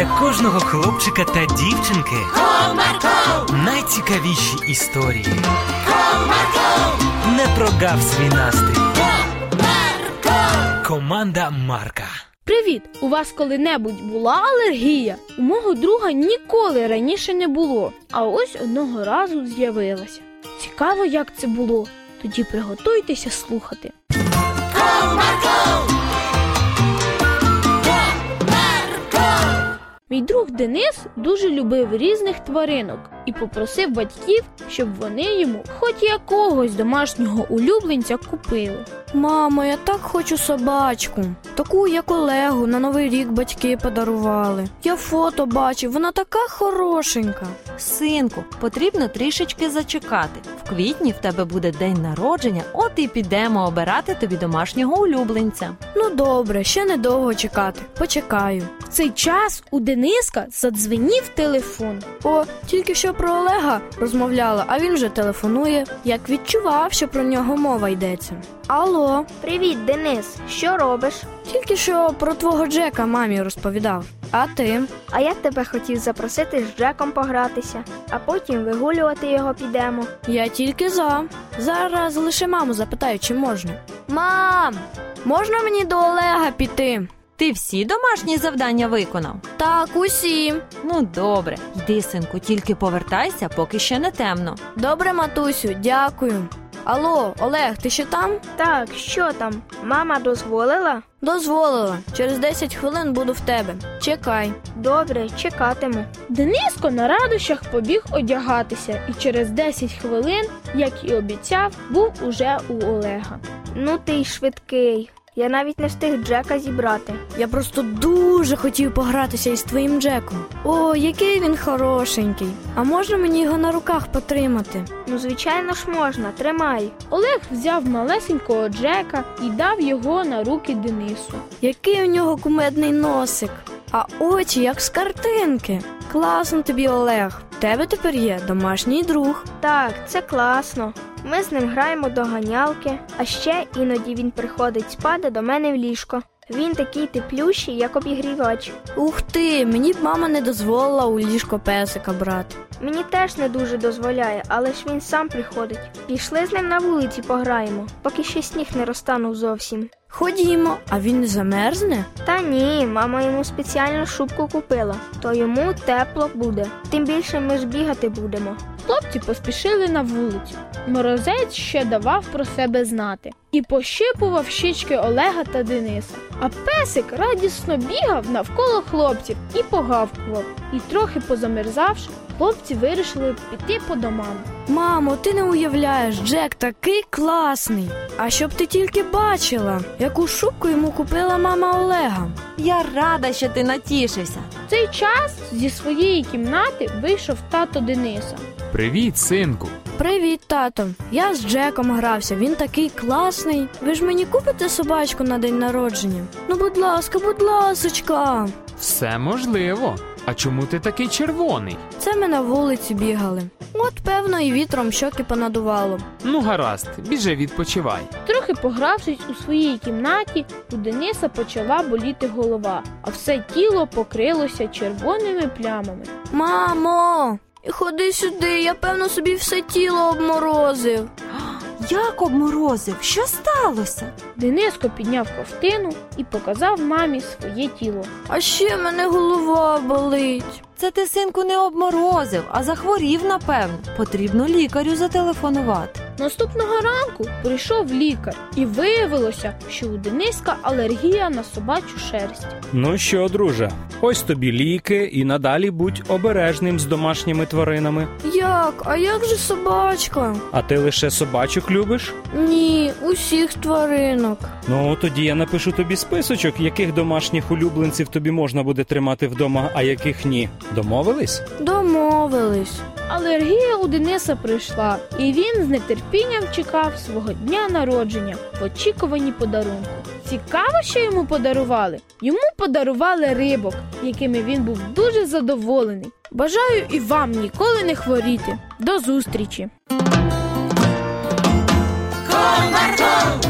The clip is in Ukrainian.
для кожного хлопчика та дівчинки Comarco, найцікавіші історії. Comarco, Не прогав свій настрій. Comarco. Команда Марка. Привіт! У вас коли-небудь була алергія? У мого друга ніколи раніше не було, а ось одного разу з'явилася. Цікаво, як це було. Тоді приготуйтеся слухати. Мій друг Денис дуже любив різних тваринок і попросив батьків, щоб вони йому хоч якогось домашнього улюбленця купили. Мамо, я так хочу собачку. Таку, як Олегу, на новий рік батьки подарували. Я фото бачив, вона така хорошенька. Синку, потрібно трішечки зачекати. Квітні в тебе буде день народження, от і підемо обирати тобі домашнього улюбленця. Ну добре, ще недовго чекати. Почекаю. В цей час у Дениска задзвенів телефон. О, тільки що про Олега розмовляла, а він вже телефонує. Як відчував, що про нього мова йдеться. Алло, Привіт, Денис. Що робиш? тільки що про твого Джека мамі розповідав. А ти? А я тебе хотів запросити з Джеком погратися, а потім вигулювати його підемо. Я тільки за. Зараз лише маму запитаю, чи можна. Мам, можна мені до Олега піти? Ти всі домашні завдання виконав? Так, усі. Ну добре, йди, синку, тільки повертайся, поки ще не темно. Добре, матусю, дякую. Алло, Олег, ти ще там? Так, що там? Мама дозволила? Дозволила. Через 10 хвилин буду в тебе. Чекай. Добре, чекатиму. Дениско на радощах побіг одягатися і через 10 хвилин, як і обіцяв, був уже у Олега. Ну ти й швидкий. Я навіть не встиг Джека зібрати. Я просто дуже хотів погратися із твоїм Джеком. О, який він хорошенький. А можна мені його на руках потримати? Ну, звичайно ж можна, тримай. Олег взяв малесенького Джека і дав його на руки Денису. Який у нього кумедний носик, а очі як з картинки. Класно тобі, Олег. В тебе тепер є домашній друг. Так, це класно. Ми з ним граємо до ганялки, а ще іноді він приходить спати до мене в ліжко. Він такий теплющий, як обігрівач. Ух ти, мені б мама не дозволила у ліжко песика брати. Мені теж не дуже дозволяє, але ж він сам приходить. Пішли з ним на вулиці пограємо, поки ще сніг не розтанув зовсім. Ходімо, а він не замерзне? Та ні, мама йому спеціальну шубку купила, то йому тепло буде. Тим більше ми ж бігати будемо. Хлопці поспішили на вулицю. Морозець ще давав про себе знати і пощипував щічки Олега та Дениса. А песик радісно бігав навколо хлопців і погавкував. І трохи позамерзавши, хлопці вирішили піти по домам. Мамо, ти не уявляєш, Джек такий класний. А щоб ти тільки бачила, яку шубку йому купила мама Олега. Я рада, що ти натішився. В цей час зі своєї кімнати вийшов тато Дениса. Привіт, синку. Привіт, тато. Я з Джеком грався, він такий класний. Ви ж мені купите собачку на день народження? Ну, будь ласка, будь ласочка. Все можливо. А чому ти такий червоний? Це ми на вулиці бігали. От, певно, і вітром щоки понадувало. Ну, гаразд, біжи відпочивай. Трохи погравшись у своїй кімнаті, у Дениса почала боліти голова, а все тіло покрилося червоними плямами. Мамо, ходи сюди, я певно собі все тіло обморозив. Як обморозив? Що сталося? Дениско підняв ковтину і показав мамі своє тіло. А ще мене голова болить. Це ти, синку, не обморозив, а захворів, напевно. Потрібно лікарю зателефонувати. Наступного ранку прийшов лікар, і виявилося, що у Дениска алергія на собачу шерсть. Ну що, друже, ось тобі ліки і надалі будь обережним з домашніми тваринами. Як? А як же собачка? А ти лише собачок любиш? Ні, усіх тваринок. Ну тоді я напишу тобі списочок, яких домашніх улюбленців тобі можна буде тримати вдома, а яких ні. Домовились? Домовились. Алергія у Дениса прийшла, і він з нетерпінням чекав свого дня народження в очікуванні подарунку. Цікаво, що йому подарували. Йому подарували рибок, якими він був дуже задоволений. Бажаю і вам ніколи не хворіти. До зустрічі! Comarco,